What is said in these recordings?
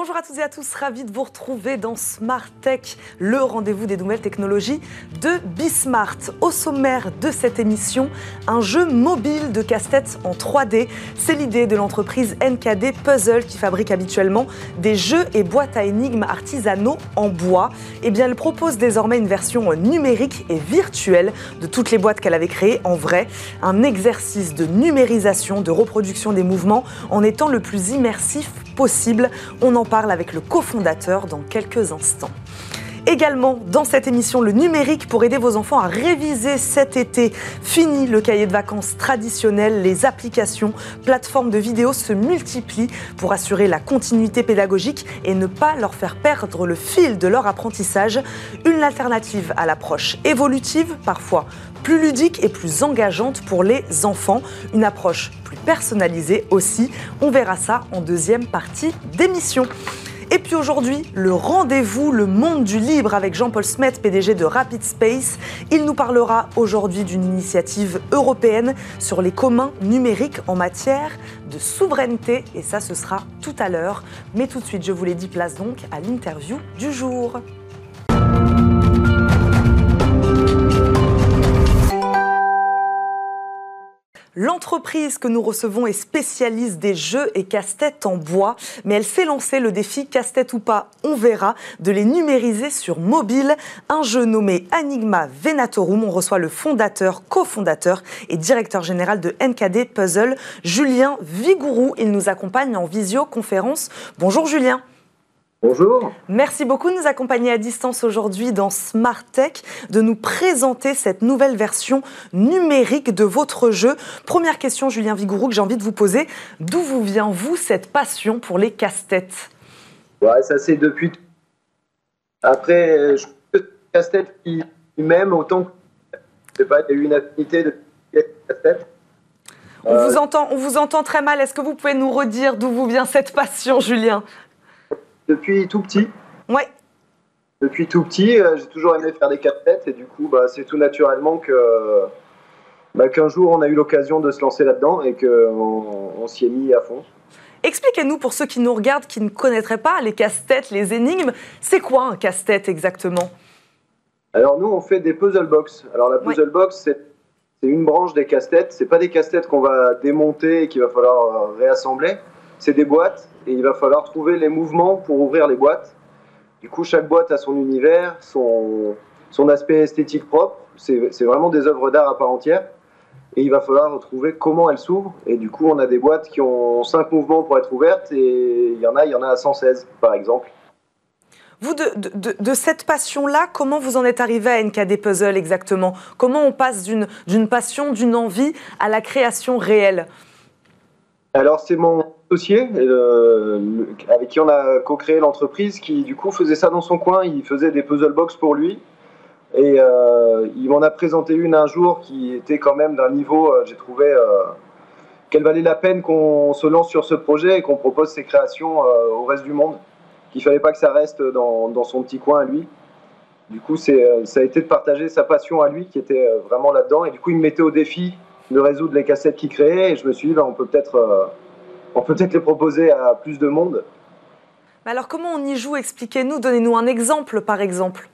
Bonjour à toutes et à tous, ravi de vous retrouver dans Smart Tech, le rendez-vous des nouvelles technologies de Bismart. Au sommaire de cette émission, un jeu mobile de casse-tête en 3D. C'est l'idée de l'entreprise NKD Puzzle qui fabrique habituellement des jeux et boîtes à énigmes artisanaux en bois. Eh bien, elle propose désormais une version numérique et virtuelle de toutes les boîtes qu'elle avait créées en vrai. Un exercice de numérisation, de reproduction des mouvements en étant le plus immersif On en parle avec le cofondateur dans quelques instants. Également dans cette émission, le numérique pour aider vos enfants à réviser cet été. Fini le cahier de vacances traditionnel, les applications, plateformes de vidéos se multiplient pour assurer la continuité pédagogique et ne pas leur faire perdre le fil de leur apprentissage. Une alternative à l'approche évolutive, parfois plus ludique et plus engageante pour les enfants. Une approche personnalisée aussi. On verra ça en deuxième partie d'émission. Et puis aujourd'hui, le rendez-vous, le monde du libre avec Jean-Paul Smet, PDG de Rapid Space. Il nous parlera aujourd'hui d'une initiative européenne sur les communs numériques en matière de souveraineté. Et ça, ce sera tout à l'heure. Mais tout de suite, je vous l'ai dit, place donc à l'interview du jour. L'entreprise que nous recevons est spécialiste des jeux et casse-tête en bois, mais elle s'est lancé le défi casse-tête ou pas, on verra, de les numériser sur mobile. Un jeu nommé Enigma Venatorum. On reçoit le fondateur, cofondateur et directeur général de NKD Puzzle, Julien Vigourou. Il nous accompagne en visioconférence. Bonjour Julien. Bonjour. Merci beaucoup de nous accompagner à distance aujourd'hui dans Smart Tech, de nous présenter cette nouvelle version numérique de votre jeu. Première question, Julien Vigourou, que j'ai envie de vous poser. D'où vous vient, vous, cette passion pour les casse-têtes? Ouais, ça c'est depuis. Après, je casse-tête qui m'aime autant que. Je sais pas, il y a eu une affinité de casse-tête. On, vous euh, entend, on vous entend très mal. Est-ce que vous pouvez nous redire d'où vous vient cette passion, Julien? Depuis tout petit. Ouais. Depuis tout petit, euh, j'ai toujours aimé faire des casse-têtes et du coup, bah, c'est tout naturellement que bah, qu'un jour on a eu l'occasion de se lancer là-dedans et qu'on on, s'y est mis à fond. Expliquez-nous pour ceux qui nous regardent, qui ne connaîtraient pas les casse-têtes, les énigmes, c'est quoi un casse-tête exactement? Alors nous, on fait des puzzle box. Alors la puzzle box, c'est une branche des casse-têtes. C'est pas des casse-têtes qu'on va démonter et qu'il va falloir euh, réassembler. C'est des boîtes et il va falloir trouver les mouvements pour ouvrir les boîtes. Du coup, chaque boîte a son univers, son, son aspect esthétique propre. C'est vraiment des œuvres d'art à part entière. Et il va falloir trouver comment elles s'ouvrent. Et du coup, on a des boîtes qui ont 5 mouvements pour être ouvertes et il y en a, il y en a à 116, par exemple. Vous, de, de, de cette passion-là, comment vous en êtes arrivé à NKD Puzzle exactement? Comment on passe d'une passion, d'une envie à la création réelle? Alors, c'est mon associé euh, avec qui on a co-créé l'entreprise qui du coup faisait ça dans son coin, il faisait des puzzle box pour lui. Et euh, il m'en a présenté une un jour qui était quand même d'un niveau, euh, j'ai trouvé qu'elle valait la peine qu'on se lance sur ce projet et qu'on propose ses créations au reste du monde, qu'il fallait pas que ça reste dans, dans son petit coin à lui. Du coup, ça a été de partager sa passion à lui qui était vraiment là-dedans. Et du coup il me mettait au défi de résoudre les cassettes qu'il créait. Et je me suis dit ben, on peut peut-être on peut peut-être les proposer à plus de monde. alors comment on y joue? Expliquez-nous, donnez-nous un exemple par exemple.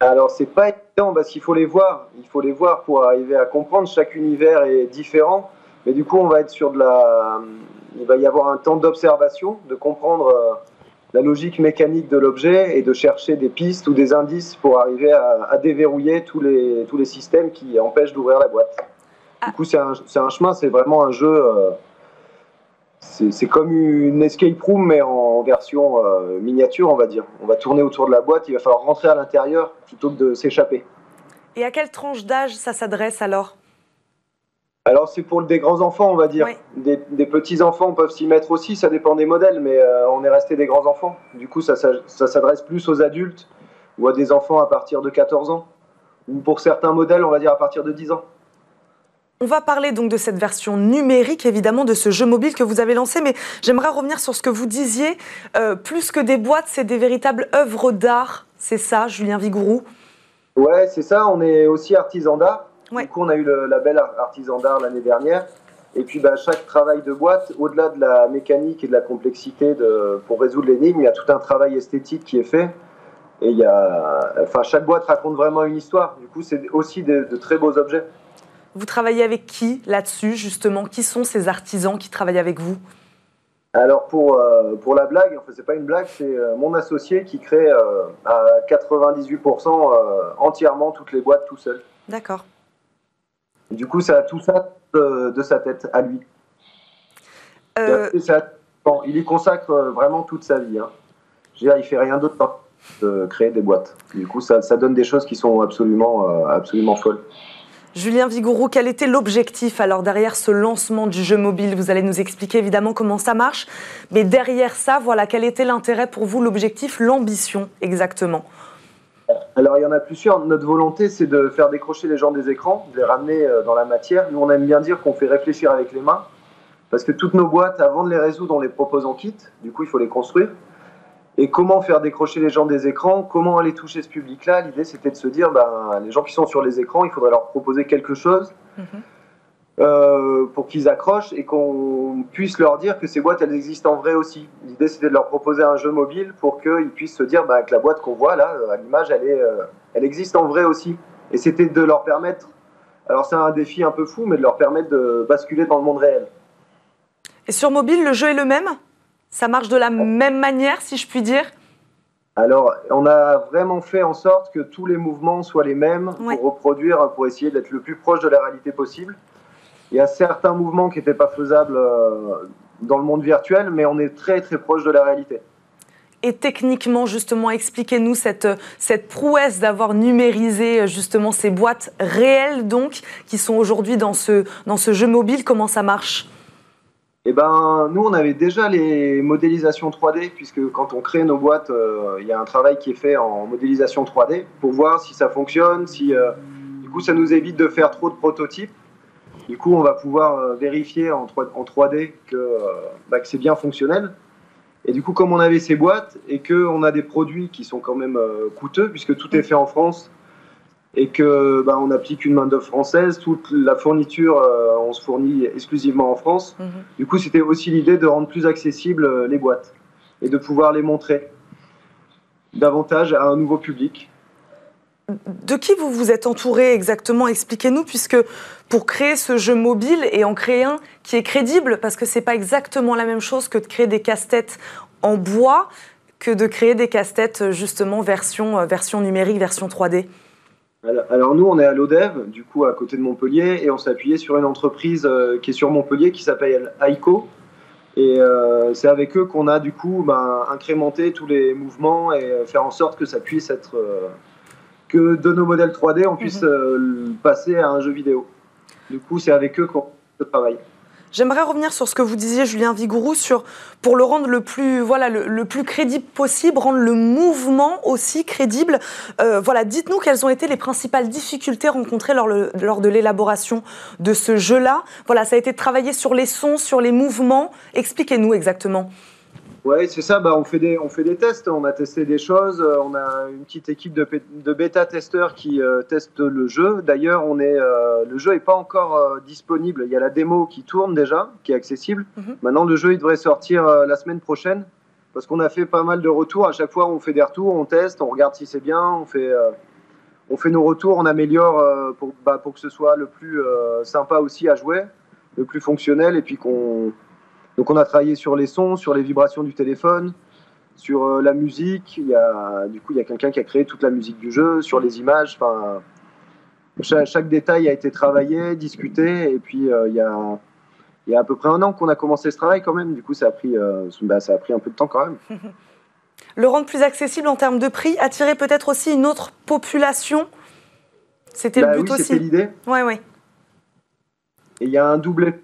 Alors c'est pas évident parce qu'il faut les voir, il faut les voir pour arriver à comprendre. Chaque univers est différent, mais du coup on va être sur de la, il va y avoir un temps d'observation, de comprendre euh, la logique mécanique de l'objet et de chercher des pistes ou des indices pour arriver à, déverrouiller tous les, tous les systèmes qui empêchent d'ouvrir la boîte. Du ah. coup c'est un, un, chemin, c'est vraiment un jeu. Euh, c'est comme une escape room, mais en version euh, miniature, on va dire. On va tourner autour de la boîte, il va falloir rentrer à l'intérieur plutôt que de s'échapper. Et à quelle tranche d'âge ça s'adresse alors? Alors c'est pour des grands enfants, on va dire. Des, petits enfants peuvent s'y mettre aussi, ça dépend des modèles, mais euh, on est resté des grands enfants. Du coup, ça, ça s'adresse plus aux adultes ou à des enfants à partir de 14 ans. Ou pour certains modèles, on va dire à partir de 10 ans. On va parler donc de cette version numérique, évidemment, de ce jeu mobile que vous avez lancé, mais j'aimerais revenir sur ce que vous disiez. Euh, plus que des boîtes, c'est des véritables œuvres d'art. C'est ça, Julien Vigourou? Ouais, c'est ça. On est aussi artisan d'art. Du coup, on a eu le label artisan d'art l'année dernière. Et puis bah, chaque travail de boîte, au-delà de la mécanique et de la complexité de, pour résoudre l'énigme, il y a tout un travail esthétique qui est fait. Et il y a, enfin, chaque boîte raconte vraiment une histoire. Du coup, c'est aussi de, de très beaux objets. Vous travaillez avec qui là-dessus, justement? Qui sont ces artisans qui travaillent avec vous? Alors pour, euh, pour la blague, enfin c'est pas une blague, c'est euh, mon associé qui crée euh, à 98% entièrement toutes les boîtes tout seul. D'accord. Du coup, ça a tout ça de, sa tête à lui. il y consacre vraiment toute sa vie. Hein. Je veux dire, il fait rien d'autre de créer des boîtes. Du coup, ça, ça donne des choses qui sont absolument, absolument folles. Julien Vigourou, quel était l'objectif alors derrière ce lancement du jeu mobile? Vous allez nous expliquer évidemment comment ça marche, mais derrière ça, voilà, quel était l'intérêt pour vous, l'objectif, l'ambition exactement? Alors il y en a plusieurs. Notre volonté, c'est de faire décrocher les gens des écrans, de les ramener euh, dans la matière. Nous, on aime bien dire qu'on fait réfléchir avec les mains, parce que toutes nos boîtes, avant de les résoudre, on les propose en kit. Du coup, il faut les construire. Et comment faire décrocher les gens des écrans Comment aller toucher ce public-là? L'idée, c'était de se dire, ben, les gens qui sont sur les écrans, il faudrait leur proposer quelque chose mhm. euh, pour qu'ils accrochent et qu'on puisse leur dire que ces boîtes, elles existent en vrai aussi. L'idée, c'était de leur proposer un jeu mobile pour qu'ils puissent se dire ben, que la boîte qu'on voit là, à l'image, elle, est, euh, elle existe en vrai aussi. Et c'était de leur permettre, alors c'est un défi un peu fou, mais de leur permettre de basculer dans le monde réel. Et sur mobile, le jeu est le même? Ça marche de la même manière, si je puis dire alors, on a vraiment fait en sorte que tous les mouvements soient les mêmes pour reproduire, pour essayer d'être le plus proche de la réalité possible. Il y a certains mouvements qui n'étaient pas faisables euh, dans le monde virtuel, mais on est très très proche de la réalité. Et techniquement, justement, expliquez-nous cette, cette prouesse d'avoir numérisé justement ces boîtes réelles, donc, qui sont aujourd'hui dans ce, dans ce jeu mobile. Comment ça marche? Eh ben, nous, on avait déjà les modélisations 3D, puisque quand on crée nos boîtes, euh, il y a un travail qui est fait en modélisation 3D pour voir si ça fonctionne, si, euh, du coup, ça nous évite de faire trop de prototypes. Du coup, on va pouvoir euh, vérifier en 3, d bah, que, c'est bien fonctionnel. Et du coup, comme on avait ces boîtes et qu'on a des produits qui sont quand même coûteux, puisque tout est fait en France, et que bah, on applique une main d'œuvre française. Toute la fourniture, euh, on se fournit exclusivement en France. Mhm. Du coup, c'était aussi l'idée de rendre plus accessibles euh, les boîtes et de pouvoir les montrer davantage à un nouveau public. De qui vous vous êtes entouré exactement? Expliquez-nous, puisque pour créer ce jeu mobile et en créer un qui est crédible, parce que c'est pas exactement la même chose que de créer des casse-têtes en bois, que de créer des casse-têtes justement version, euh, version numérique, version 3D. Alors nous, on est à l'ODEV, du coup à côté de Montpellier, et on s'est appuyé sur une entreprise euh, qui est sur Montpellier qui s'appelle Aiko. Et euh, c'est avec eux qu'on a du coup ben, incrémenté tous les mouvements et euh, faire en sorte que ça puisse être que de nos modèles 3D, on puisse mhm. passer à un jeu vidéo. Du coup, c'est avec eux qu'on travaille. J'aimerais revenir sur ce que vous disiez, Julien Vigourou, sur pour le rendre le plus, voilà, le, plus crédible possible, rendre le mouvement aussi crédible. Euh, voilà, dites-nous quelles ont été les principales difficultés rencontrées lors, de l'élaboration de ce jeu-là. Voilà, ça a été de travailler sur les sons, sur les mouvements. Expliquez-nous exactement. Oui, c'est ça. Bah, on, fait des, on fait des tests, on a testé des choses. Euh, on a une petite équipe de, de bêta-testeurs qui euh, testent le jeu. D'ailleurs, on est, euh, le jeu n'est pas encore disponible. Il y a la démo qui tourne déjà, qui est accessible. Mhm. Maintenant, le jeu il devrait sortir la semaine prochaine parce qu'on a fait pas mal de retours. À chaque fois, on fait des retours, on teste, on regarde si c'est bien, on fait, on fait nos retours, on améliore pour, bah, pour que ce soit le plus sympa aussi à jouer, le plus fonctionnel et puis qu'on donc on a travaillé sur les sons, sur les vibrations du téléphone, sur euh, la musique. Il y a, du coup, il y a quelqu'un qui a créé toute la musique du jeu, sur les images. Enfin, chaque, détail a été travaillé, discuté. Et puis euh, il, y a, il y a à peu près un an qu'on a commencé ce travail quand même. Du coup, ça a pris, euh, bah, ça a pris un peu de temps quand même. Le rendre plus accessible en termes de prix, attirer peut-être aussi une autre population. C'était le bah but oui, aussi. l'idée. Ouais, ouais. Et il y a un double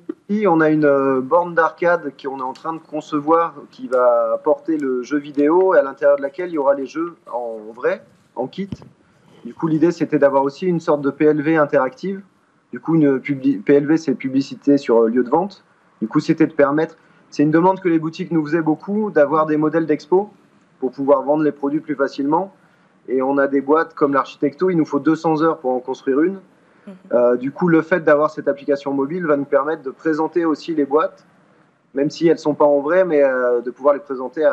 on a une euh, borne d'arcade qu'on est en train de concevoir qui va porter le jeu vidéo et à l'intérieur de laquelle il y aura les jeux en vrai, en kit. Du coup, l'idée c'était d'avoir aussi une sorte de PLV interactive. Du coup, une PLV c'est publicité sur euh, lieu de vente. Du coup, c'était de permettre. C'est une demande que les boutiques nous faisaient beaucoup d'avoir des modèles d'expo pour pouvoir vendre les produits plus facilement. Et on a des boîtes comme l'Architecto, il nous faut 200 heures pour en construire une. Mhm. du coup, le fait d'avoir cette application mobile va nous permettre de présenter aussi les boîtes même si elles ne sont pas en vrai, mais euh, de pouvoir les présenter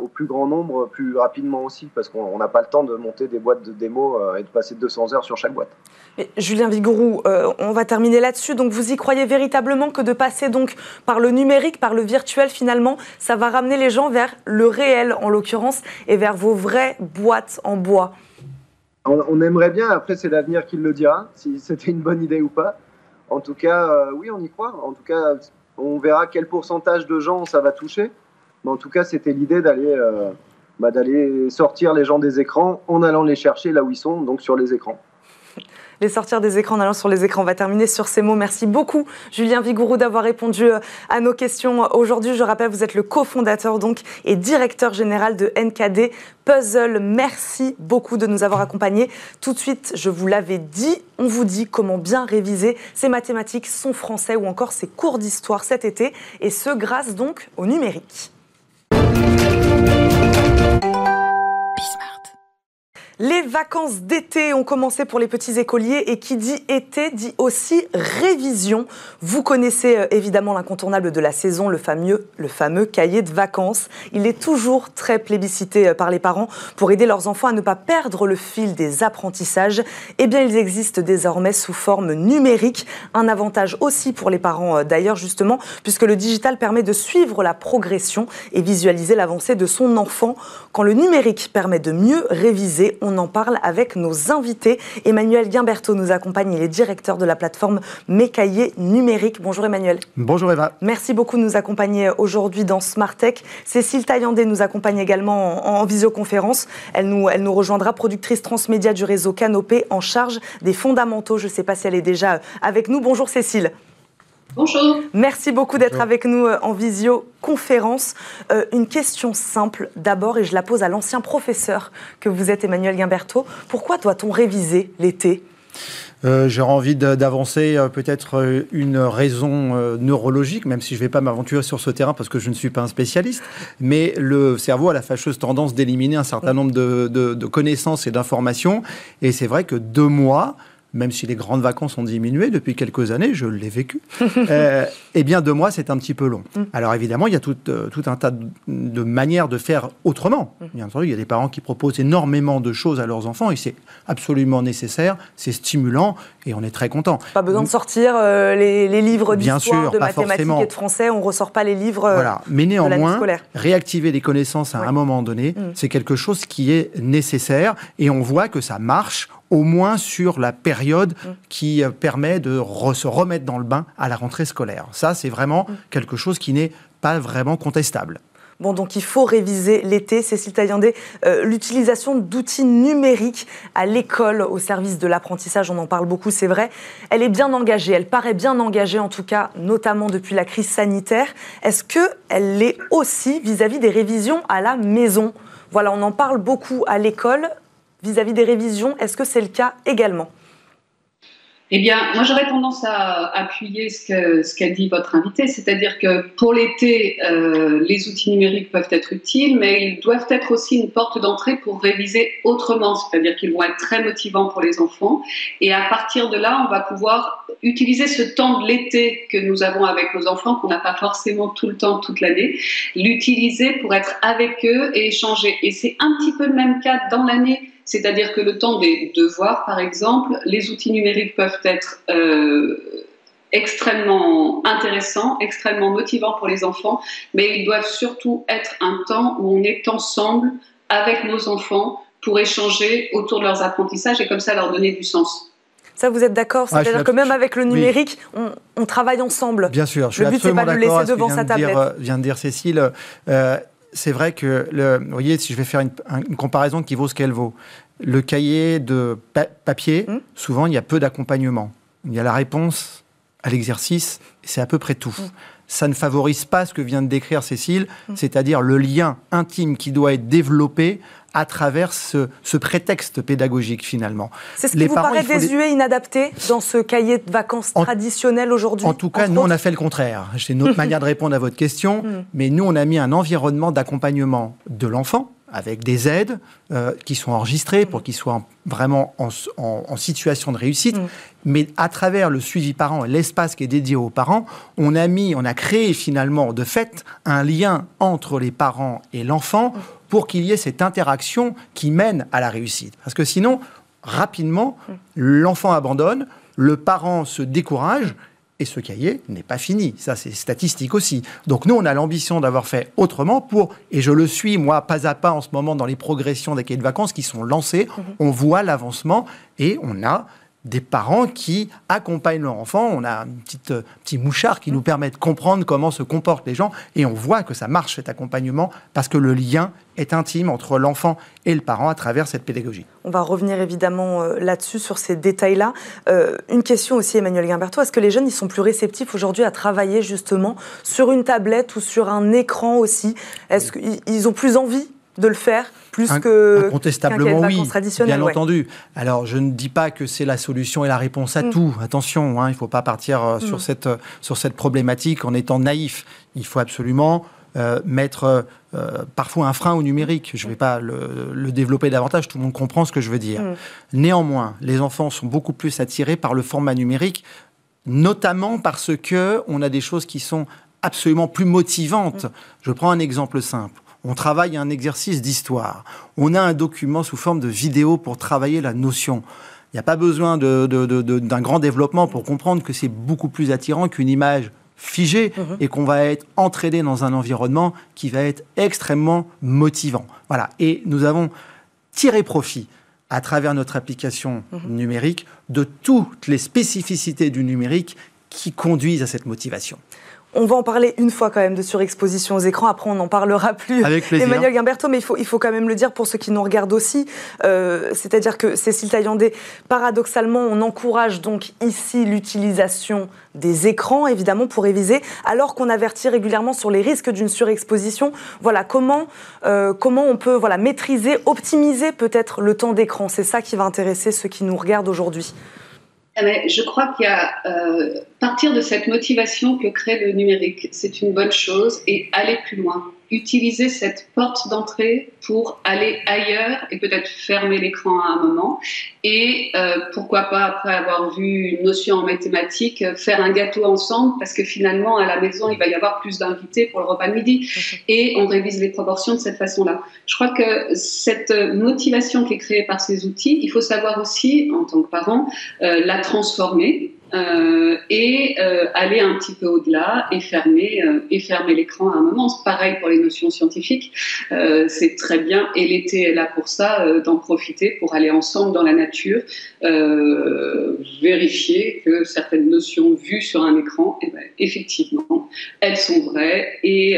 au plus grand nombre plus rapidement aussi, parce qu'on n'a pas le temps de monter des boîtes de démo euh, et de passer 200 heures sur chaque boîte. Julien Vigourou, euh, on va terminer là-dessus. Donc vous y croyez véritablement que de passer donc par le numérique, par le virtuel finalement, ça va ramener les gens vers le réel en l'occurrence et vers vos vraies boîtes en bois? On, aimerait bien, après c'est l'avenir qui le dira, si c'était une bonne idée ou pas. En tout cas, oui, on y croit. En tout cas, on verra quel pourcentage de gens ça va toucher. Mais en tout cas, c'était l'idée d'aller euh, bah, d'aller sortir les gens des écrans en allant les chercher là où ils sont, donc sur les écrans les sortir des écrans en allant sur les écrans. On va terminer sur ces mots. Merci beaucoup, Julien Vigourou, d'avoir répondu euh, à nos questions aujourd'hui. Je rappelle, vous êtes le cofondateur donc et directeur général de NKD Puzzle. Merci beaucoup de nous avoir accompagnés. Tout de suite, je vous l'avais dit, on vous dit comment bien réviser ses mathématiques, son français ou encore ses cours d'histoire cet été, et ce grâce donc au numérique. Les vacances d'été ont commencé pour les petits écoliers et qui dit été dit aussi révision. Vous connaissez euh, évidemment l'incontournable de la saison, le fameux, le fameux cahier de vacances. Il est toujours très plébiscité euh, par les parents pour aider leurs enfants à ne pas perdre le fil des apprentissages. Eh bien, ils existent désormais sous forme numérique. Un avantage aussi pour les parents euh, d'ailleurs justement, puisque le digital permet de suivre la progression et visualiser l'avancée de son enfant. Quand le numérique permet de mieux réviser, on en parle avec nos invités. Emmanuel Guimberto nous accompagne, il est directeur de la plateforme Mes Cahiers Numériques. Bonjour Emmanuel. Bonjour Eva. Merci beaucoup de nous accompagner aujourd'hui dans Smart Tech. Cécile Taillandé nous accompagne également en, visioconférence. Elle nous, elle nous rejoindra, productrice transmédia du réseau Canopé en charge des fondamentaux. Je ne sais pas si elle est déjà avec nous. Bonjour Cécile. Bonjour. Merci beaucoup d'être avec nous euh, en visioconférence. Euh, une question simple d'abord, et je la pose à l'ancien professeur que vous êtes, Emmanuel Guimberto. Pourquoi doit-on réviser l'été? Euh, J'ai envie d'avancer peut-être une raison neurologique, même si je ne vais pas m'aventurer sur ce terrain parce que je ne suis pas un spécialiste. Mais le cerveau a la fâcheuse tendance d'éliminer un certain nombre de, de connaissances et d'informations. Et c'est vrai que deux mois, même si les grandes vacances ont diminué depuis quelques années, je l'ai vécu, euh, eh bien, deux mois, c'est un petit peu long. Mm. Alors, évidemment, il y a tout, euh, tout un tas de, manières de faire autrement. Mm. Bien entendu, il y a des parents qui proposent énormément de choses à leurs enfants et c'est absolument nécessaire, c'est stimulant et on est très content. Pas besoin de sortir euh, les, livres d'histoire, de mathématiques et de français, on ne ressort pas les livres voilà. Mais néanmoins, réactiver les connaissances à un moment donné, mm. c'est quelque chose qui est nécessaire et on voit que ça marche au moins sur la période mm. qui euh, permet de se remettre dans le bain à la rentrée scolaire. Ça, c'est vraiment mm. quelque chose qui n'est pas vraiment contestable. Bon, donc il faut réviser l'été. Cécile Taillandé, euh, l'utilisation d'outils numériques à l'école au service de l'apprentissage, on en parle beaucoup, c'est vrai. Elle est bien engagée, elle paraît bien engagée en tout cas, notamment depuis la crise sanitaire. Est-ce qu'elle l'est aussi vis-à-vis des révisions à la maison? Voilà, on en parle beaucoup à l'école vis-à-vis des révisions. Est-ce que c'est le cas également? Eh bien, moi j'aurais tendance à appuyer ce qu'a dit votre invité, c'est-à-dire que pour l'été, euh, les outils numériques peuvent être utiles, mais ils doivent être aussi une porte d'entrée pour réviser autrement, c'est-à-dire qu'ils vont être très motivants pour les enfants. Et à partir de là, on va pouvoir utiliser ce temps de l'été que nous avons avec nos enfants, qu'on n'a pas forcément tout le temps, toute l'année, l'utiliser pour être avec eux et échanger. Et c'est un petit peu le même cas dans l'année c'est-à-dire que le temps des devoirs, par exemple, les outils numériques peuvent être euh, extrêmement intéressants, extrêmement motivants pour les enfants, mais ils doivent surtout être un temps où on est ensemble avec nos enfants pour échanger autour de leurs apprentissages et comme ça leur donner du sens. Ça, vous êtes d'accord? Ah, C'est-à-dire que même avec le numérique, on, travaille ensemble. Bien sûr, je le but, c'est pas de le laisser devant sa tablette. Dire, vient de dire Cécile. Euh, c'est vrai que, le, vous voyez, si je vais faire une, comparaison qui vaut ce qu'elle vaut, le cahier de papier, hmm. souvent, il y a peu d'accompagnement. Il y a la réponse à l'exercice, c'est à peu près tout. Hmm. Ça ne favorise pas ce que vient de décrire Cécile, hmm. c'est-à-dire le lien intime qui doit être développé à travers ce, prétexte pédagogique finalement. C'est ce qui vous paraît désuet, inadapté dans ce cahier de vacances traditionnel aujourd'hui En tout cas, nous, on a fait le contraire. C'est une autre manière de répondre à votre question, hmm. mais nous, on a mis un environnement d'accompagnement de l'enfant, avec des aides euh, qui sont enregistrées pour qu'ils soient vraiment en, situation de réussite. Mm. Mais à travers le suivi parent et l'espace qui est dédié aux parents, on a mis, on a créé finalement de fait un lien entre les parents et l'enfant mm. pour qu'il y ait cette interaction qui mène à la réussite. Parce que sinon, rapidement, mm. l'enfant abandonne, le parent se décourage et ce cahier n'est pas fini. Ça, c'est statistique aussi. Donc nous, on a l'ambition d'avoir fait autrement pour, et je le suis, moi, pas à pas en ce moment dans les progressions des cahiers de vacances qui sont lancés. Mhm. On voit l'avancement et on a des parents qui accompagnent leur enfant. On a un petit, euh, petit mouchard qui nous permet de comprendre comment se comportent les gens et on voit que ça marche cet accompagnement parce que le lien est intime entre l'enfant et le parent à travers cette pédagogie. On va revenir évidemment euh, là-dessus, sur ces détails-là. Euh, une question aussi, Emmanuel Guimberto, est-ce que les jeunes ils sont plus réceptifs aujourd'hui à travailler justement sur une tablette ou sur un écran aussi? Est-ce qu'ils ont plus envie de le faire plus que incontestablement oui, bien entendu. Alors je ne dis pas que c'est la solution et la réponse à mm. tout. Attention, hein, il ne faut pas partir euh, sur mm. cette euh, sur cette problématique en étant naïf. Il faut absolument euh, mettre parfois un frein au numérique. Je ne vais pas le, développer davantage, tout le monde comprend ce que je veux dire. Mm. Néanmoins, les enfants sont beaucoup plus attirés par le format numérique, notamment parce que on a des choses qui sont absolument plus motivantes. Je prends un exemple simple on travaille un exercice d'histoire. On a un document sous forme de vidéo pour travailler la notion. Il n'y a pas besoin d'un grand développement pour comprendre que c'est beaucoup plus attirant qu'une image figée mhm. et qu'on va être entraîné dans un environnement qui va être extrêmement motivant. Voilà. Et nous avons tiré profit à travers notre application mhm. numérique de toutes les spécificités du numérique qui conduisent à cette motivation. On va en parler une fois quand même de surexposition aux écrans. Après, on n'en parlera plus. Avec plaisir. Emmanuel Guimberto, mais il faut, il faut quand même le dire pour ceux qui nous regardent aussi. Euh, c'est-à-dire que Cécile Taillandé, paradoxalement, on encourage donc ici l'utilisation des écrans, évidemment, pour réviser, alors qu'on avertit régulièrement sur les risques d'une surexposition. Voilà, comment, euh, comment on peut voilà, maîtriser, optimiser peut-être le temps d'écran? C'est ça qui va intéresser ceux qui nous regardent aujourd'hui. Eh je crois qu'il y a euh, partir de cette motivation que crée le numérique, c'est une bonne chose et aller plus loin utiliser cette porte d'entrée pour aller ailleurs et peut-être fermer l'écran à un moment. Et euh, pourquoi pas, après avoir vu une notion en mathématiques, faire un gâteau ensemble parce que finalement, à la maison, il va y avoir plus d'invités pour le repas de midi. Et on révise les proportions de cette façon-là. Je crois que cette motivation qui est créée par ces outils, il faut savoir aussi, en tant que parent, euh, la transformer euh, et euh, aller un petit peu au-delà et fermer euh, et fermer l'écran à un moment. C'est pareil pour les notions scientifiques. c'est très bien et l'été est là pour ça, d'en profiter pour aller ensemble dans la nature, vérifier que certaines notions vues sur un écran, eh ben, effectivement, elles sont vraies et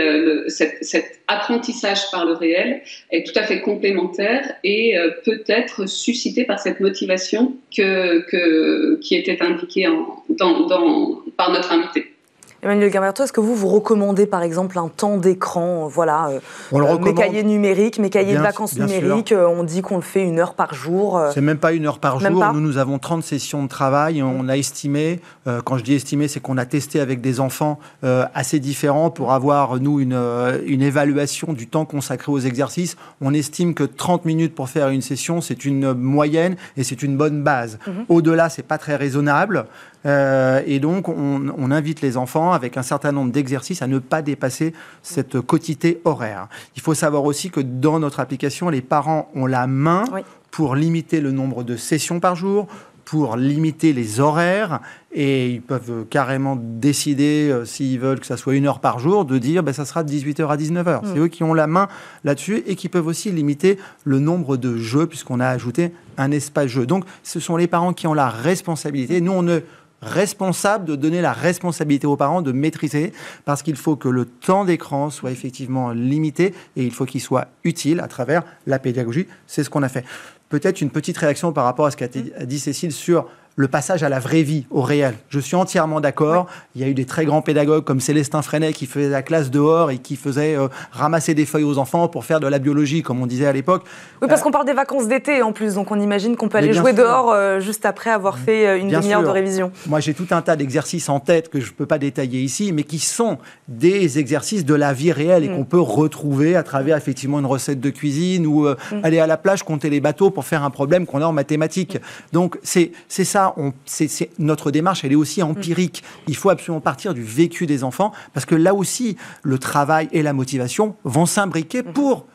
cet apprentissage par le réel est tout à fait complémentaire et peut être suscité par cette motivation que, que qui était indiquée dans, par notre invité. Emmanuel Gamberto, est-ce que vous vous recommandez par exemple un temps d'écran, euh, voilà, euh, euh, mes cahiers numériques, mes cahiers de vacances numériques, on dit qu'on le fait une heure par jour. C'est même pas une heure par jour. Nous, nous avons 30 sessions de travail. On a estimé, quand je dis estimé, c'est qu'on a testé avec des enfants assez différents pour avoir, nous, une, une évaluation du temps consacré aux exercices. On estime que 30 minutes pour faire une session, c'est une moyenne et c'est une bonne base. Mhm. Au-delà, c'est pas très raisonnable. Euh, et donc, on, invite les enfants, avec un certain nombre d'exercices, à ne pas dépasser cette quotité horaire. Il faut savoir aussi que dans notre application, les parents ont la main pour limiter le nombre de sessions par jour, pour limiter les horaires et ils peuvent carrément décider, euh, s'ils veulent que ça soit une heure par jour, de dire ben, ça sera de 18h à 19h. C'est mm. eux qui ont la main là-dessus et qui peuvent aussi limiter le nombre de jeux puisqu'on a ajouté un espace jeu. Donc ce sont les parents qui ont la responsabilité. Nous, on ne responsable de donner la responsabilité aux parents de maîtriser parce qu'il faut que le temps d'écran soit effectivement limité et il faut qu'il soit utile à travers la pédagogie. C'est ce qu'on a fait. Peut-être une petite réaction par rapport à ce qu'a dit Cécile sur le passage à la vraie vie, au réel. Je suis entièrement d'accord. Il y a eu des très grands pédagogues comme Célestin Freinet qui faisait la classe dehors et qui faisait euh, ramasser des feuilles aux enfants pour faire de la biologie, comme on disait à l'époque. Oui, parce qu'on parle des vacances d'été en plus, donc on imagine qu'on peut aller jouer dehors juste après avoir fait une demi-heure de révision. Moi, j'ai tout un tas d'exercices en tête que je ne peux pas détailler ici, mais qui sont des exercices de la vie réelle et mm. qu'on peut retrouver à travers effectivement une recette de cuisine ou mm. aller à la plage compter les bateaux pour faire un problème qu'on a en mathématiques. Mm. Donc c'est ça, c'est notre démarche, elle est aussi empirique. Il faut absolument partir du vécu des enfants parce que là aussi, le travail et la motivation vont s'imbriquer pour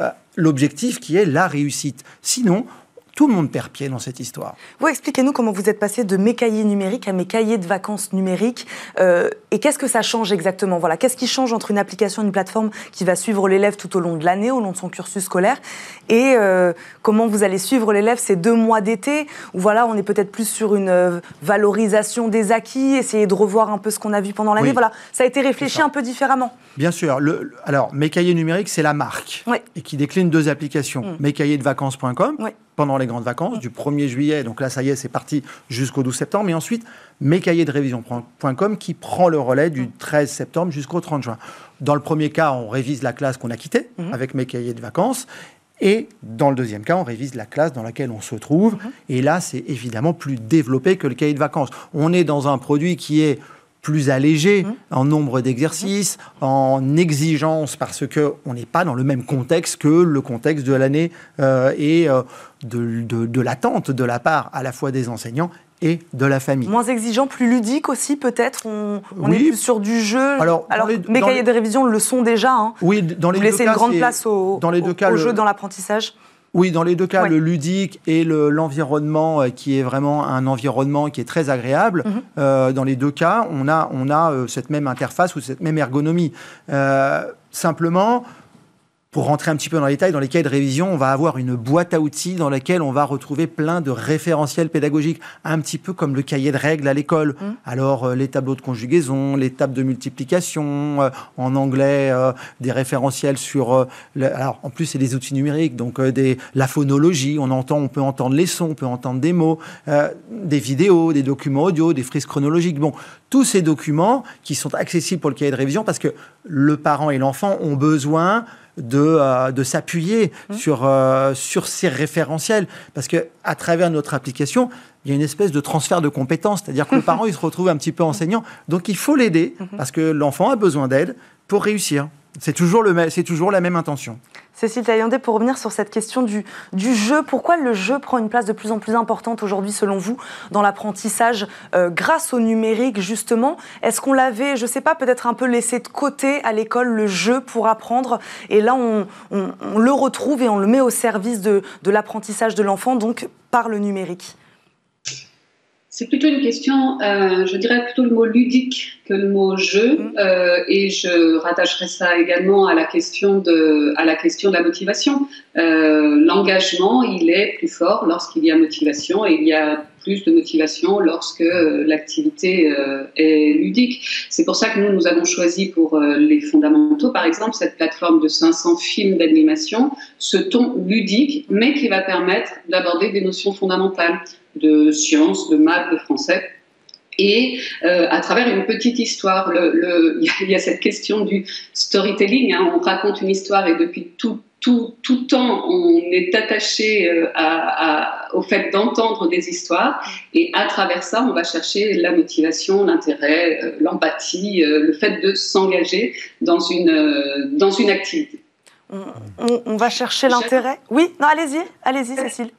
euh, l'objectif qui est la réussite. Sinon, tout le monde perd pied dans cette histoire. Vous expliquez-nous comment vous êtes passé de mes cahiers numériques à mes cahiers de vacances numériques euh, et qu'est-ce que ça change exactement? Voilà, qu'est-ce qui change entre une application, une plateforme qui va suivre l'élève tout au long de l'année, au long de son cursus scolaire, et euh, comment vous allez suivre l'élève ces deux mois d'été? Où voilà, on est peut-être plus sur une euh, valorisation des acquis, essayer de revoir un peu ce qu'on a vu pendant l'année. Voilà, ça a été réfléchi un peu différemment. Bien sûr. Le, alors, mes cahiers numériques, c'est la marque et qui décline deux applications. Mm. Mes cahiers de vacances.com pendant les grandes vacances, du 1er juillet, donc là ça y est, c'est parti jusqu'au 12 septembre, et ensuite mes cahiers de révision.com qui prend le relais du 13 septembre jusqu'au 30 juin. Dans le premier cas, on révise la classe qu'on a quittée mhm. avec mes cahiers de vacances. Et dans le deuxième cas, on révise la classe dans laquelle on se trouve. Mhm. Et là, c'est évidemment plus développé que le cahier de vacances. On est dans un produit qui est plus allégé mmh. en nombre d'exercices, en exigence, parce qu'on n'est pas dans le même contexte que le contexte de l'année euh, et euh, de, de, l'attente de la part à la fois des enseignants et de la famille. Moins exigeant, plus ludique aussi peut-être On, est plus sur du jeu Alors, mes cahiers de révision le sont déjà. Hein. Oui, dans les Vous laissez une grande place au, dans les deux cas, au jeu dans l'apprentissage oui, dans les deux cas, le ludique et l'environnement euh, qui est vraiment un environnement qui est très agréable. Mhm. Euh, dans les deux cas, on a, on a euh, cette même interface ou cette même ergonomie. simplement, pour rentrer un petit peu dans les détails, dans les cahiers de révision, on va avoir une boîte à outils dans laquelle on va retrouver plein de référentiels pédagogiques, un petit peu comme le cahier de règles à l'école. Mmh. Alors, euh, les tableaux de conjugaison, les tables de multiplication, euh, en anglais, euh, des référentiels sur... alors, en plus, c'est des outils numériques, donc des, la phonologie, on, entend, on peut entendre les sons, on peut entendre des mots, des vidéos, des documents audio, des frises chronologiques. Bon, tous ces documents qui sont accessibles pour le cahier de révision parce que le parent et l'enfant ont besoin de, euh, de s'appuyer mmh. sur, euh, sur ces référentiels. Parce que à travers notre application, il y a une espèce de transfert de compétences. C'est-à-dire que le parent, il se retrouve un petit peu enseignant. Donc il faut l'aider mmh. parce que l'enfant a besoin d'aide pour réussir. C'est toujours, le, c'est toujours la même intention. Cécile Taillandé, pour revenir sur cette question du, jeu, pourquoi le jeu prend une place de plus en plus importante aujourd'hui, selon vous, dans l'apprentissage euh, grâce au numérique, justement? Est-ce qu'on l'avait, je ne sais pas, peut-être un peu laissé de côté à l'école, le jeu pour apprendre? Et là, on, le retrouve et on le met au service de l'apprentissage de l'enfant, donc par le numérique c'est plutôt une question, euh, je dirais plutôt le mot ludique que le mot jeu, mm. euh, et je rattacherai ça également à la question de, à la question de la motivation. Euh, l'engagement, il est plus fort lorsqu'il y a motivation, et il y a de motivation lorsque l'activité est ludique. C'est pour ça que nous, nous avons choisi pour les fondamentaux, par exemple, cette plateforme de 500 films d'animation, ce ton ludique, mais qui va permettre d'aborder des notions fondamentales de sciences, de maths, de français. Et euh, à travers une petite histoire, il, y a, cette question du storytelling. Hein. on raconte une histoire et depuis tout, tout, tout temps, on est attaché euh, à, au fait d'entendre des histoires. Et à travers ça, on va chercher la motivation, l'intérêt, euh, l'empathie, le fait de s'engager dans une, dans une activité. On, on va chercher l'intérêt. Oui, non, allez-y, allez-y, Cécile.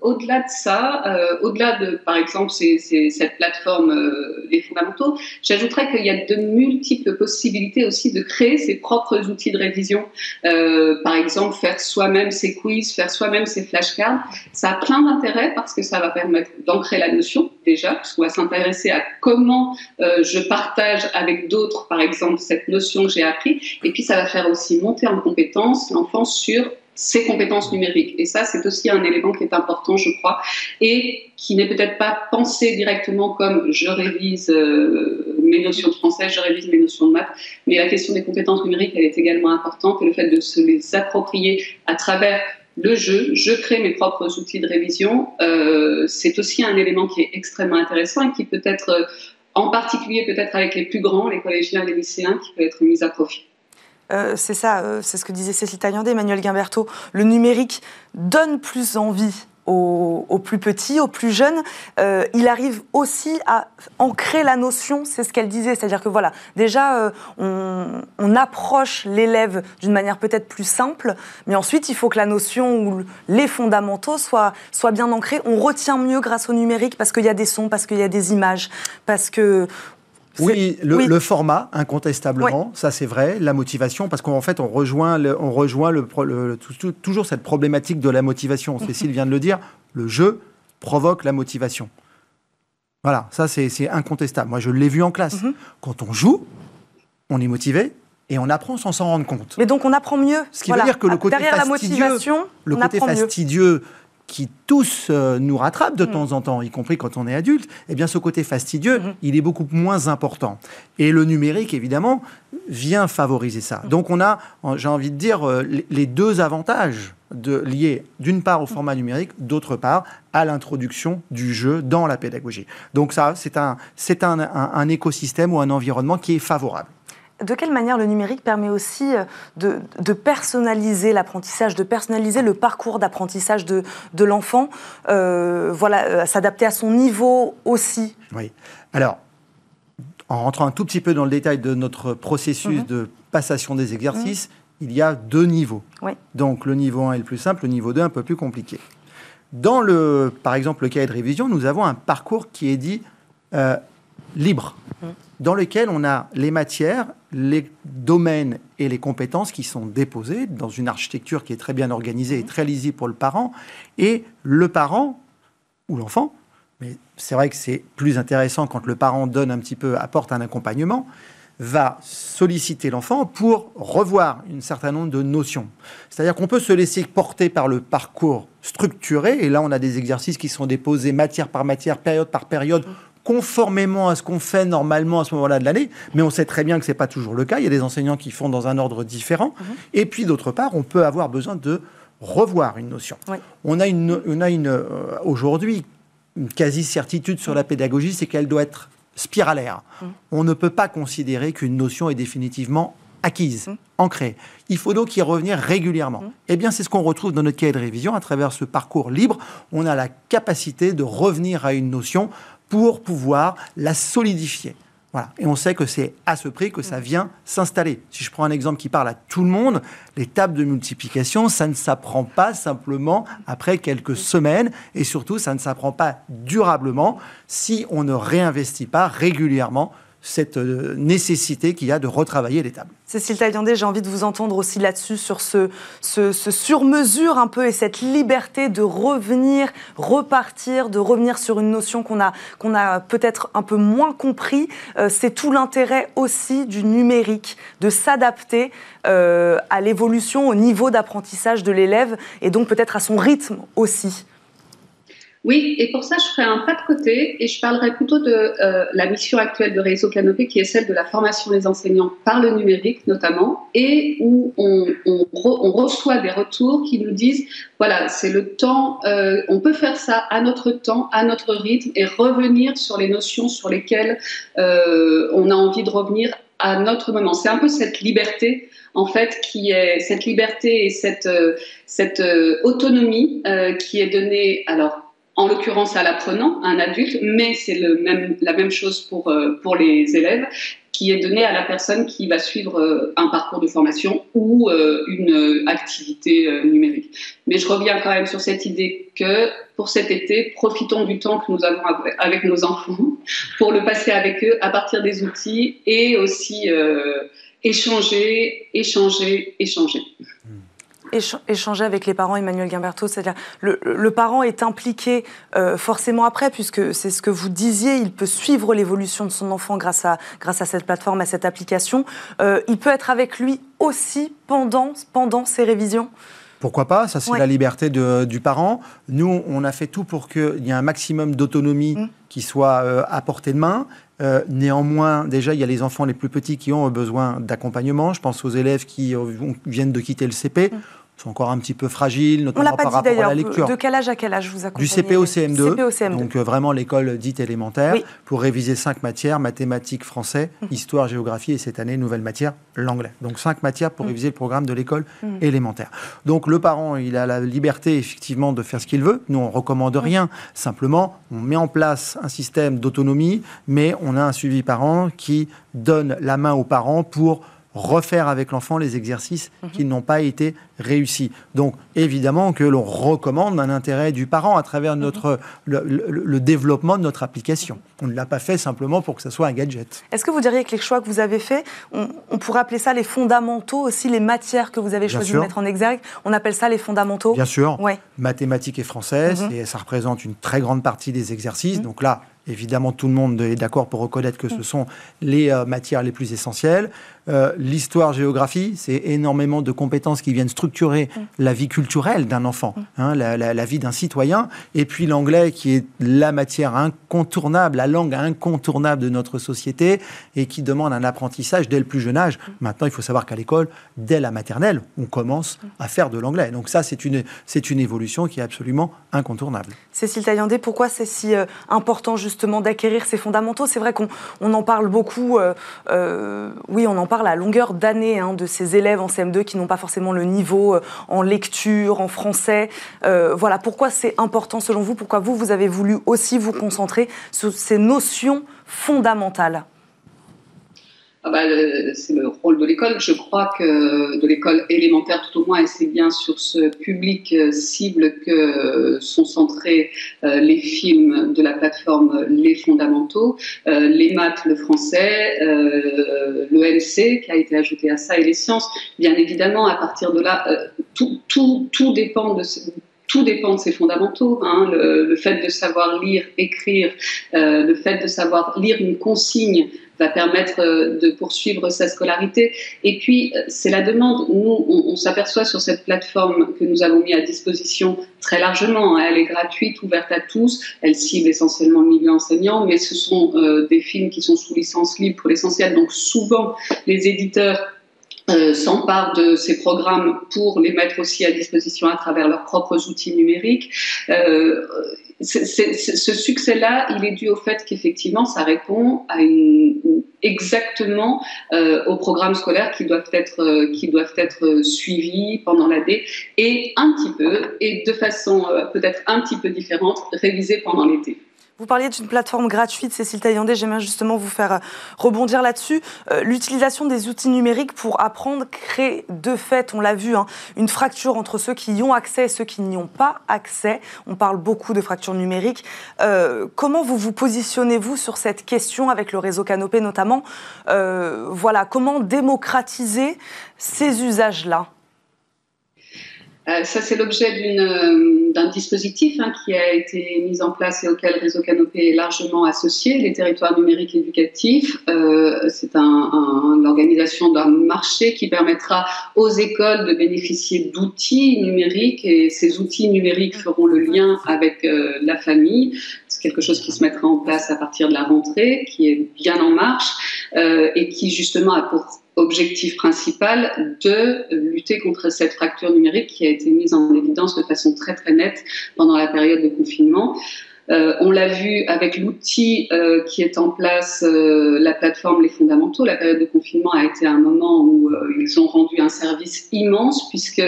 Au-delà de ça, euh, au-delà de, par exemple, cette plateforme euh, Fondamentaux, j'ajouterais qu'il y a de multiples possibilités aussi de créer ses propres outils de révision. Euh, par exemple, faire soi-même ses quiz, faire soi-même ses flashcards. Ça a plein d'intérêt parce que ça va permettre d'ancrer la notion déjà, parce va s'intéresser à comment je partage avec d'autres, par exemple, cette notion que j'ai appris. Et puis, ça va faire aussi monter en compétence l'enfant sur ses compétences numériques. Et ça, c'est aussi un élément qui est important, je crois, et qui n'est peut-être pas pensé directement comme je révise euh, mes notions de français, je révise mes notions de maths, mais la question des compétences numériques, elle est également importante, et le fait de se les approprier à travers le jeu, je crée mes propres outils de révision. Euh, c'est aussi un élément qui est extrêmement intéressant et qui peut être, euh, en particulier peut-être avec les plus grands, les collégiens, les lycéens, qui peut être mis à profit. Euh, c'est ça, c'est ce que disait Cécile Taillandé, Emmanuel Guimberto. Le numérique donne plus envie aux, plus petits, aux plus jeunes, euh, il arrive aussi à ancrer la notion, c'est ce qu'elle disait, c'est-à-dire que voilà, déjà, euh, on, approche l'élève d'une manière peut-être plus simple, mais ensuite, il faut que la notion ou les fondamentaux soient, soient bien ancrés. On retient mieux grâce au numérique parce qu'il y a des sons, parce qu'il y a des images, parce que oui le, format, incontestablement, ça c'est vrai. La motivation, parce qu'en fait, on rejoint, on rejoint le, toujours cette problématique de la motivation. Cécile vient de le dire, le jeu provoque la motivation. Voilà, ça c'est incontestable. Moi, je l'ai vu en classe. Mhm. Quand on joue, on est motivé, et on apprend sans s'en rendre compte. Mais donc on apprend mieux. Ce qui veut dire que le côté Derrière fastidieux, la motivation, le côté fastidieux qui tous euh, nous rattrapent de mm. temps en temps, y compris quand on est adulte, eh bien ce côté fastidieux, mm-hmm. il est beaucoup moins important. Et le numérique, évidemment, vient favoriser ça. Mm. Donc on a, j'ai envie de dire, euh, les deux avantages de, liés d'une part au format numérique, d'autre part à l'introduction du jeu dans la pédagogie. Donc ça, c'est un, c'est un écosystème ou un environnement qui est favorable de quelle manière le numérique permet aussi euh, de, personnaliser l'apprentissage, de personnaliser le parcours d'apprentissage de, l'enfant, euh, voilà, euh, s'adapter à son niveau aussi? Oui. Alors, en rentrant un tout petit peu dans le détail de notre processus mhm. de passation des exercices, mhm. il y a deux niveaux. Donc, le niveau 1 est le plus simple, le niveau 2 un peu plus compliqué. Dans le, par exemple, le cahier de révision, nous avons un parcours qui est dit libre, mhm. Dans lequel on a les matières les domaines et les compétences qui sont déposés dans une architecture qui est très bien organisée et très lisible pour le parent, et le parent ou l'enfant, mais c'est vrai que c'est plus intéressant quand le parent donne un petit peu, apporte un accompagnement, va solliciter l'enfant pour revoir un certain nombre de notions. C'est-à-dire qu'on peut se laisser porter par le parcours structuré, et là on a des exercices qui sont déposés matière par matière, période par période, conformément à ce qu'on fait normalement à ce moment-là de l'année, mais on sait très bien que ce n'est pas toujours le cas. Il y a des enseignants qui font dans un ordre différent. Mhm. Et puis d'autre part, on peut avoir besoin de revoir une notion. On a, une, on a une, euh, aujourd'hui une quasi-certitude sur la pédagogie, c'est qu'elle doit être spiralaire. Mhm. On ne peut pas considérer qu'une notion est définitivement acquise, mhm. ancrée. Il faut donc y revenir régulièrement. Eh bien, c'est ce qu'on retrouve dans notre cahier de révision. À travers ce parcours libre, on a la capacité de revenir à une notion pour pouvoir la solidifier. Voilà. Et on sait que c'est à ce prix que ça vient s'installer. Si je prends un exemple qui parle à tout le monde, les tables de multiplication, ça ne s'apprend pas simplement après quelques semaines et surtout, ça ne s'apprend pas durablement si on ne réinvestit pas régulièrement cette euh, nécessité qu'il y a de retravailler les tables. Cécile Taillandé, j'ai envie de vous entendre aussi là-dessus, sur ce, ce, sur-mesure un peu et cette liberté de revenir, repartir, de revenir sur une notion qu'on a, qu'on a peut-être un peu moins compris. Euh, c'est tout l'intérêt aussi du numérique, de s'adapter euh, à l'évolution, au niveau d'apprentissage de l'élève et donc peut-être à son rythme aussi. Oui, et pour ça, je ferai un pas de côté et je parlerai plutôt de euh, la mission actuelle de Réseau Canopé, qui est celle de la formation des enseignants par le numérique notamment, et où on, on, on reçoit des retours qui nous disent, voilà, c'est le temps, euh, on peut faire ça à notre temps, à notre rythme, et revenir sur les notions sur lesquelles euh, on a envie de revenir à notre moment. C'est un peu cette liberté en fait, qui est cette liberté et cette, euh, cette euh, autonomie euh, qui est donnée, alors en l'occurrence à l'apprenant, à un adulte, mais c'est même, la même chose pour, euh, pour les élèves, qui est donnée à la personne qui va suivre euh, un parcours de formation ou euh, une activité numérique. Mais je reviens quand même sur cette idée que pour cet été, profitons du temps que nous avons avec nos enfants pour le passer avec eux à partir des outils et aussi échanger, échanger, échanger échanger avec les parents, Emmanuel Guimberto, c'est-à-dire le, le, parent est impliqué euh, forcément après, puisque c'est ce que vous disiez, il peut suivre l'évolution de son enfant grâce à, grâce à cette plateforme, à cette application. Euh, il peut être avec lui aussi pendant, pendant ses révisions? Pourquoi pas Ça, c'est la liberté de, du parent. Nous, on a fait tout pour qu'il y ait un maximum d'autonomie mm. qui soit euh, à portée de main. néanmoins, déjà, il y a les enfants les plus petits qui ont besoin d'accompagnement. Je pense aux élèves qui viennent de quitter le CP. Mm sont encore un petit peu fragiles, notamment par rapport à la lecture. De quel âge à quel âge vous accompagnez Du CP au CM2, donc euh, vraiment l'école dite élémentaire, pour réviser cinq matières, mathématiques, français, mmh. histoire, géographie et cette année, nouvelle matière, l'anglais. Donc cinq matières pour mmh. réviser le programme de l'école mmh. élémentaire. Donc le parent, il a la liberté effectivement de faire ce qu'il veut. Nous, on recommande rien. Simplement, on met en place un système d'autonomie, mais on a un suivi parent qui donne la main aux parents pour refaire avec l'enfant les exercices mhm. qui n'ont pas été réussis. Donc évidemment que l'on recommande un intérêt du parent à travers mhm. notre, le, développement de notre application. On ne l'a pas fait simplement pour que ce soit un gadget. Est-ce que vous diriez que les choix que vous avez faits, on, pourrait appeler ça les fondamentaux aussi, les matières que vous avez choisi de mettre en exergue, on appelle ça les fondamentaux Bien sûr. Ouais. Mathématiques et françaises, mhm. et ça représente une très grande partie des exercices. Donc là, Évidemment, tout le monde est d'accord pour reconnaître que ce sont les euh, matières les plus essentielles. Euh, l'histoire-géographie, c'est énormément de compétences qui viennent structurer mm. la vie culturelle d'un enfant, mm. hein, la, vie d'un citoyen. Et puis l'anglais, qui est la matière incontournable, la langue incontournable de notre société et qui demande un apprentissage dès le plus jeune âge. Mm. Maintenant, il faut savoir qu'à l'école, dès la maternelle, on commence à faire de l'anglais. Donc ça, c'est une, c'est une évolution qui est absolument incontournable. Cécile Taillandé, pourquoi c'est si euh, important justement d'acquérir ces fondamentaux C'est vrai qu'on on en parle beaucoup. Euh, oui, on en parle à longueur d'année hein, de ces élèves en CM2 qui n'ont pas forcément le niveau euh, en lecture, en français. Euh, voilà, pourquoi c'est important selon vous Pourquoi vous, vous avez voulu aussi vous concentrer sur ces notions fondamentales ah bah, c'est le rôle de l'école. Je crois que de l'école élémentaire tout au moins, et c'est bien sur ce public euh, cible que sont centrés euh, les films de la plateforme Les Fondamentaux, euh, les maths, le français, le MC qui a été ajouté à ça et les sciences. Bien évidemment, à partir de là, tout, tout, tout dépend de tout dépend de ces fondamentaux. Hein. Le, fait de savoir lire, écrire, le fait de savoir lire une consigne permettre euh, de poursuivre sa scolarité. Et puis, euh, c'est la demande. Nous, on, s'aperçoit sur cette plateforme que nous avons mis à disposition très largement. Hein. Elle est gratuite, ouverte à tous. Elle cible essentiellement le milieu enseignant, mais ce sont euh, des films qui sont sous licence libre pour l'essentiel. Donc, souvent, les éditeurs s'emparent de ces programmes pour les mettre aussi à disposition à travers leurs propres outils numériques ce succès-là, il est dû au fait qu'effectivement, ça répond exactement euh, aux programmes scolaires qui doivent être euh, qui doivent être suivis pendant l'année et un petit peu et de façon euh, peut-être un petit peu différente révisés pendant l'été. Vous parliez d'une plateforme gratuite, Cécile Taillandé, j'aimerais justement vous faire euh, rebondir là-dessus. Euh, l'utilisation des outils numériques pour apprendre crée de fait, on l'a vu, hein, une fracture entre ceux qui y ont accès et ceux qui n'y ont pas accès. On parle beaucoup de fracture numérique. Euh, comment vous vous positionnez-vous sur cette question avec le réseau Canopé notamment? Voilà, comment démocratiser ces usages-là? Euh, ça, c'est l'objet euh, d'un dispositif hein, qui a été mis en place et auquel Réseau Canopé est largement associé, les territoires numériques éducatifs. Euh, c'est l'organisation d'un marché qui permettra aux écoles de bénéficier d'outils numériques et ces outils numériques feront le lien avec la famille. C'est quelque chose qui se mettra en place à partir de la rentrée, qui est bien en marche et qui justement a pour objectif principal de lutter contre cette fracture numérique qui a été mise en évidence de façon très très nette pendant la période de confinement. Euh, on l'a vu avec l'outil euh, qui est en place, euh, la plateforme Les Fondamentaux. La période de confinement a été un moment où ils ont rendu un service immense puisque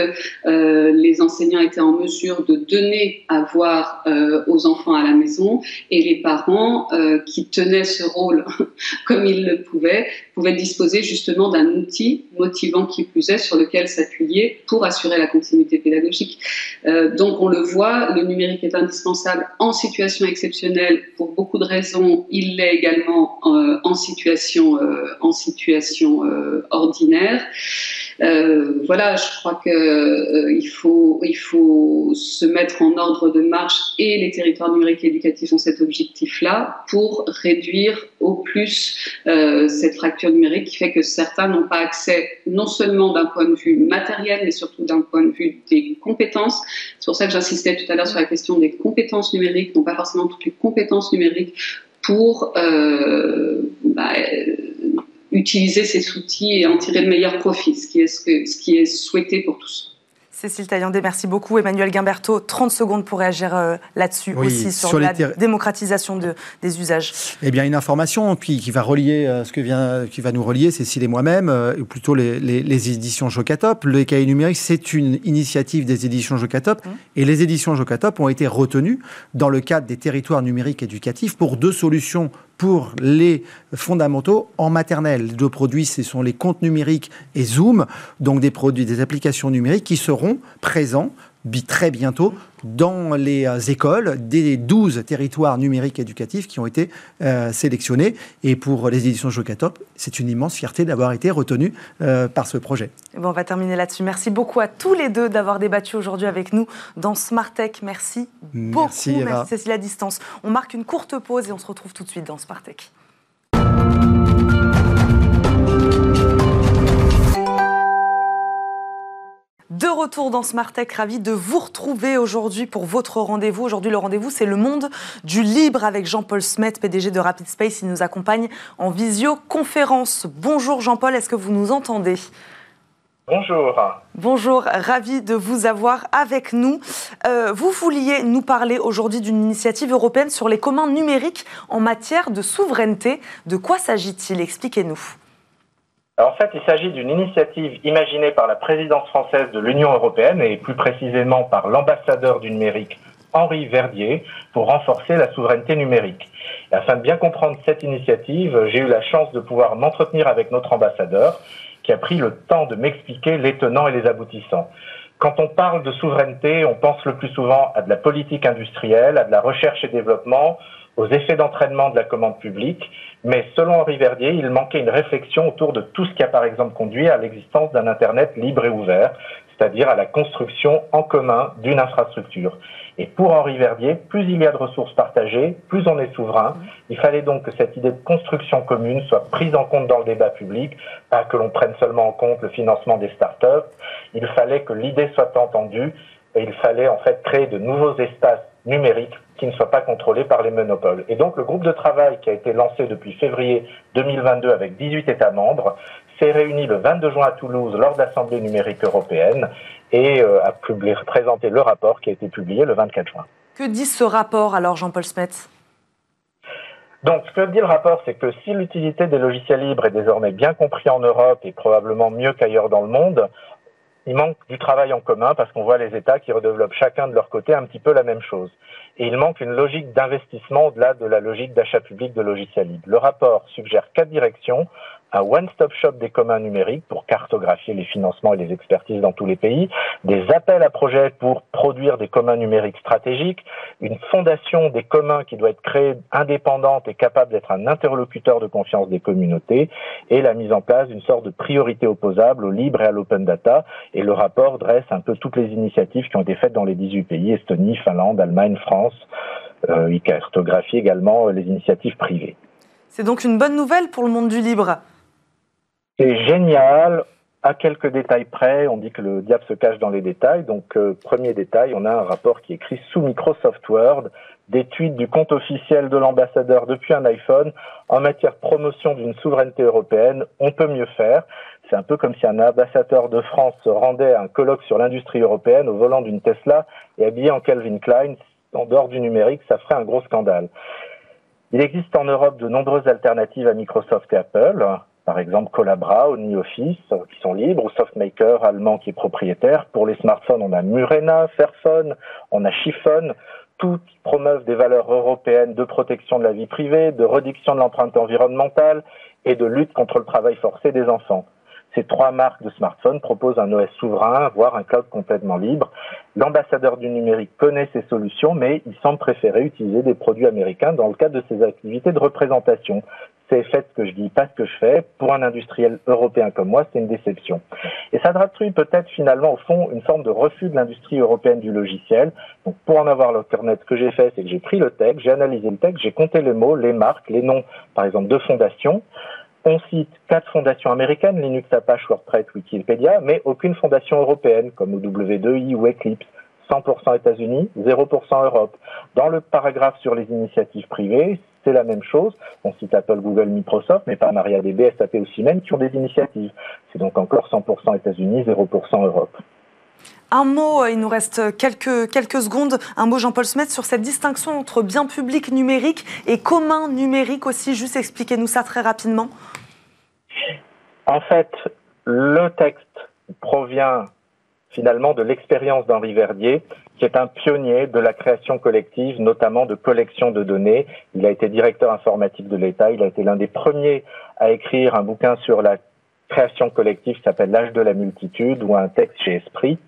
les enseignants étaient en mesure de donner à voir aux enfants à la maison et les parents qui tenaient ce rôle comme ils le pouvaient pouvaient disposer justement d'un outil motivant qui plus est sur lequel s'appuyer pour assurer la continuité pédagogique. donc on le voit, le numérique est indispensable en situation exceptionnelle pour beaucoup de raisons. Il l'est également euh, en situation, euh, en situation euh, voilà, je crois qu'il il faut, il faut se mettre en ordre de marche et les territoires numériques éducatifs ont cet objectif-là pour réduire au plus cette fracture numérique qui fait que certains n'ont pas accès non seulement d'un point de vue matériel, mais surtout d'un point de vue des compétences. C'est pour ça que j'insistais tout à l'heure sur la question des compétences numériques, non pas forcément toutes les compétences numériques pour euh, bah, utiliser ces outils et en tirer le meilleur profit, ce qui est, ce, ce qui est souhaité pour tous. Cécile Taillandé, merci beaucoup. Emmanuel Guimberto, 30 secondes pour réagir euh, là-dessus aussi, sur, la démocratisation de, des usages. Eh bien, une information puis, qui va relier euh, ce que vient, qui va nous relier, Cécile et moi-même, euh, ou plutôt les, les, éditions Jocatop. Le cahier numérique, c'est une initiative des éditions Jocatop, mmh. et les éditions Jocatop ont été retenues dans le cadre des territoires numériques éducatifs pour deux solutions pour les fondamentaux en maternelle. Les deux produits, ce sont les comptes numériques et Zoom, donc des produits, des applications numériques qui seront présents très bientôt dans les euh, écoles des 12 territoires numériques éducatifs qui ont été euh, sélectionnés. Et pour les éditions Jocatop, c'est une immense fierté d'avoir été retenu euh, par ce projet. Bon, on va terminer là-dessus. Merci beaucoup à tous les deux d'avoir débattu aujourd'hui avec nous dans Smart Tech. Merci beaucoup. Merci, Merci Cécile à distance. On marque une courte pause et on se retrouve tout de suite dans Smart Tech. De retour dans Smart Tech, ravi de vous retrouver aujourd'hui pour votre rendez-vous. Aujourd'hui, le rendez-vous, c'est le monde du libre avec Jean-Paul Smet, PDG de Rapid Space. Il nous accompagne en visioconférence. Bonjour Jean-Paul, est-ce que vous nous entendez? Bonjour. Bonjour, ravi de vous avoir avec nous. Euh, vous vouliez nous parler aujourd'hui d'une initiative européenne sur les communs numériques en matière de souveraineté. De quoi s'agit-il? Expliquez-nous. En fait, il s'agit d'une initiative imaginée par la présidence française de l'Union européenne et plus précisément par l'ambassadeur du numérique Henri Verdier pour renforcer la souveraineté numérique. afin de bien comprendre cette initiative, j'ai eu la chance de pouvoir m'entretenir avec notre ambassadeur qui a pris le temps de m'expliquer les tenants et les aboutissants. Quand on parle de souveraineté, on pense le plus souvent à de la politique industrielle, à de la recherche et développement, aux effets d'entraînement de la commande publique, mais selon Henri Verdier, il manquait une réflexion autour de tout ce qui a par exemple conduit à l'existence d'un Internet libre et ouvert, c'est-à-dire à la construction en commun d'une infrastructure. Et pour Henri Verdier, plus il y a de ressources partagées, plus on est souverain. Il fallait donc que cette idée de construction commune soit prise en compte dans le débat public, pas que l'on prenne seulement en compte le financement des start-up. Il fallait que l'idée soit entendue et il fallait en fait créer de nouveaux espaces numériques qui ne soient pas contrôlés par les monopoles. Et donc le groupe de travail qui a été lancé depuis février 2022 avec 18 États membres s'est réuni le 22 juin à Toulouse lors de l'Assemblée numérique européenne et euh, a présenté le rapport qui a été publié le 24 juin. Que dit ce rapport alors, Jean-Paul Smets donc, ce que dit le rapport, c'est que si l'utilité des logiciels libres est désormais bien comprise en Europe et probablement mieux qu'ailleurs dans le monde, il manque du travail en commun parce qu'on voit les États qui redéveloppent chacun de leur côté un petit peu la même chose. Et il manque une logique d'investissement au-delà de la logique d'achat public de logiciels libres. Le rapport suggère quatre directions un one-stop shop des communs numériques pour cartographier les financements et les expertises dans tous les pays, des appels à projets pour produire des communs numériques stratégiques, une fondation des communs qui doit être créée indépendante et capable d'être un interlocuteur de confiance des communautés, et la mise en place d'une sorte de priorité opposable au libre et à l'open data. Et le rapport dresse un peu toutes les initiatives qui ont été faites dans les 18 pays, Estonie, Finlande, Allemagne, France. Euh, il cartographie également les initiatives privées. C'est donc une bonne nouvelle pour le monde du libre. C'est génial. À quelques détails près, on dit que le diable se cache dans les détails. Donc, euh, premier détail, on a un rapport qui est écrit sous Microsoft Word, des tweets du compte officiel de l'ambassadeur depuis un iPhone en matière promotion d'une souveraineté européenne. On peut mieux faire. C'est un peu comme si un ambassadeur de France se rendait à un colloque sur l'industrie européenne au volant d'une Tesla et habillé en Calvin Klein. En dehors du numérique, ça ferait un gros scandale. Il existe en Europe de nombreuses alternatives à Microsoft et Apple par exemple Collabra, OmniOffice, qui sont libres, ou SoftMaker, allemand, qui est propriétaire. Pour les smartphones, on a Murena, Fairphone, on a Chiffon, toutes promeuvent des valeurs européennes de protection de la vie privée, de réduction de l'empreinte environnementale et de lutte contre le travail forcé des enfants. Ces trois marques de smartphones proposent un OS souverain, voire un cloud complètement libre. L'ambassadeur du numérique connaît ces solutions, mais il semble préférer utiliser des produits américains dans le cadre de ses activités de représentation c'est fait ce que je dis, pas ce que je fais. Pour un industriel européen comme moi, c'est une déception. Et ça traduit peut-être finalement au fond une forme de refus de l'industrie européenne du logiciel. Pour en avoir l'internet, ce que j'ai fait, c'est que j'ai pris le texte, j'ai analysé le texte, j'ai compté les mots, les marques, les noms, par exemple, de fondations. On cite quatre fondations américaines, Linux, Apache, WordPress, Wikipédia, mais aucune fondation européenne, comme W2I ou Eclipse. 100% États-Unis, 0% Europe. Dans le paragraphe sur les initiatives privées, c'est la même chose. On cite Apple, Google, Microsoft, mais pas MariaDB, SAP ou Siemens qui ont des initiatives. C'est donc encore 100% États-Unis, 0% Europe. Un mot, il nous reste quelques, quelques secondes, un mot Jean-Paul Smet sur cette distinction entre bien public numérique et commun numérique aussi. Juste expliquez-nous ça très rapidement. En fait, le texte provient finalement de l'expérience d'Henri Verdier, qui est un pionnier de la création collective, notamment de collection de données. Il a été directeur informatique de l'État, il a été l'un des premiers à écrire un bouquin sur la création collective s'appelle L'âge de la multitude ou un texte chez Esprit.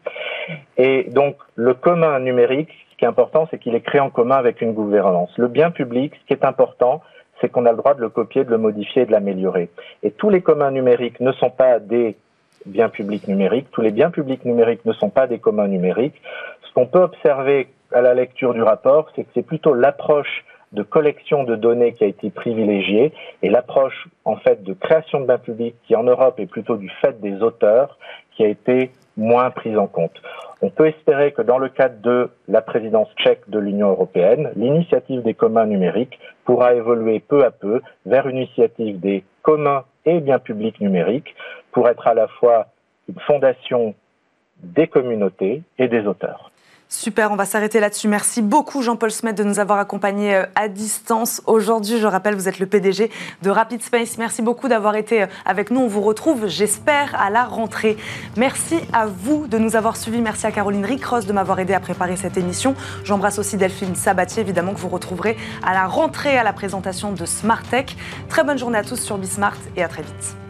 Et donc le commun numérique, ce qui est important, c'est qu'il est créé en commun avec une gouvernance. Le bien public, ce qui est important, c'est qu'on a le droit de le copier, de le modifier, de l'améliorer. Et tous les communs numériques ne sont pas des biens publics numériques. Tous les biens publics numériques ne sont pas des communs numériques. Ce qu'on peut observer à la lecture du rapport, c'est que c'est plutôt l'approche de collection de données qui a été privilégiée et l'approche en fait de création de biens publics qui en Europe est plutôt du fait des auteurs qui a été moins prise en compte. On peut espérer que dans le cadre de la présidence tchèque de l'Union européenne, l'initiative des communs numériques pourra évoluer peu à peu vers une initiative des communs et biens publics numériques pour être à la fois une fondation des communautés et des auteurs. Super, on va s'arrêter là-dessus. Merci beaucoup Jean-Paul Smet de nous avoir accompagnés euh, à distance aujourd'hui. Je rappelle, vous êtes le PDG de Rapid Space. Merci beaucoup d'avoir été euh, avec nous. On vous retrouve, j'espère, à la rentrée. Merci à vous de nous avoir suivis. Merci à Caroline Ricross de m'avoir aidé à préparer cette émission. J'embrasse aussi Delphine Sabatier, évidemment, que vous retrouverez à la rentrée à la présentation de Smart Tech. Très bonne journée à tous sur Bismart et à très vite.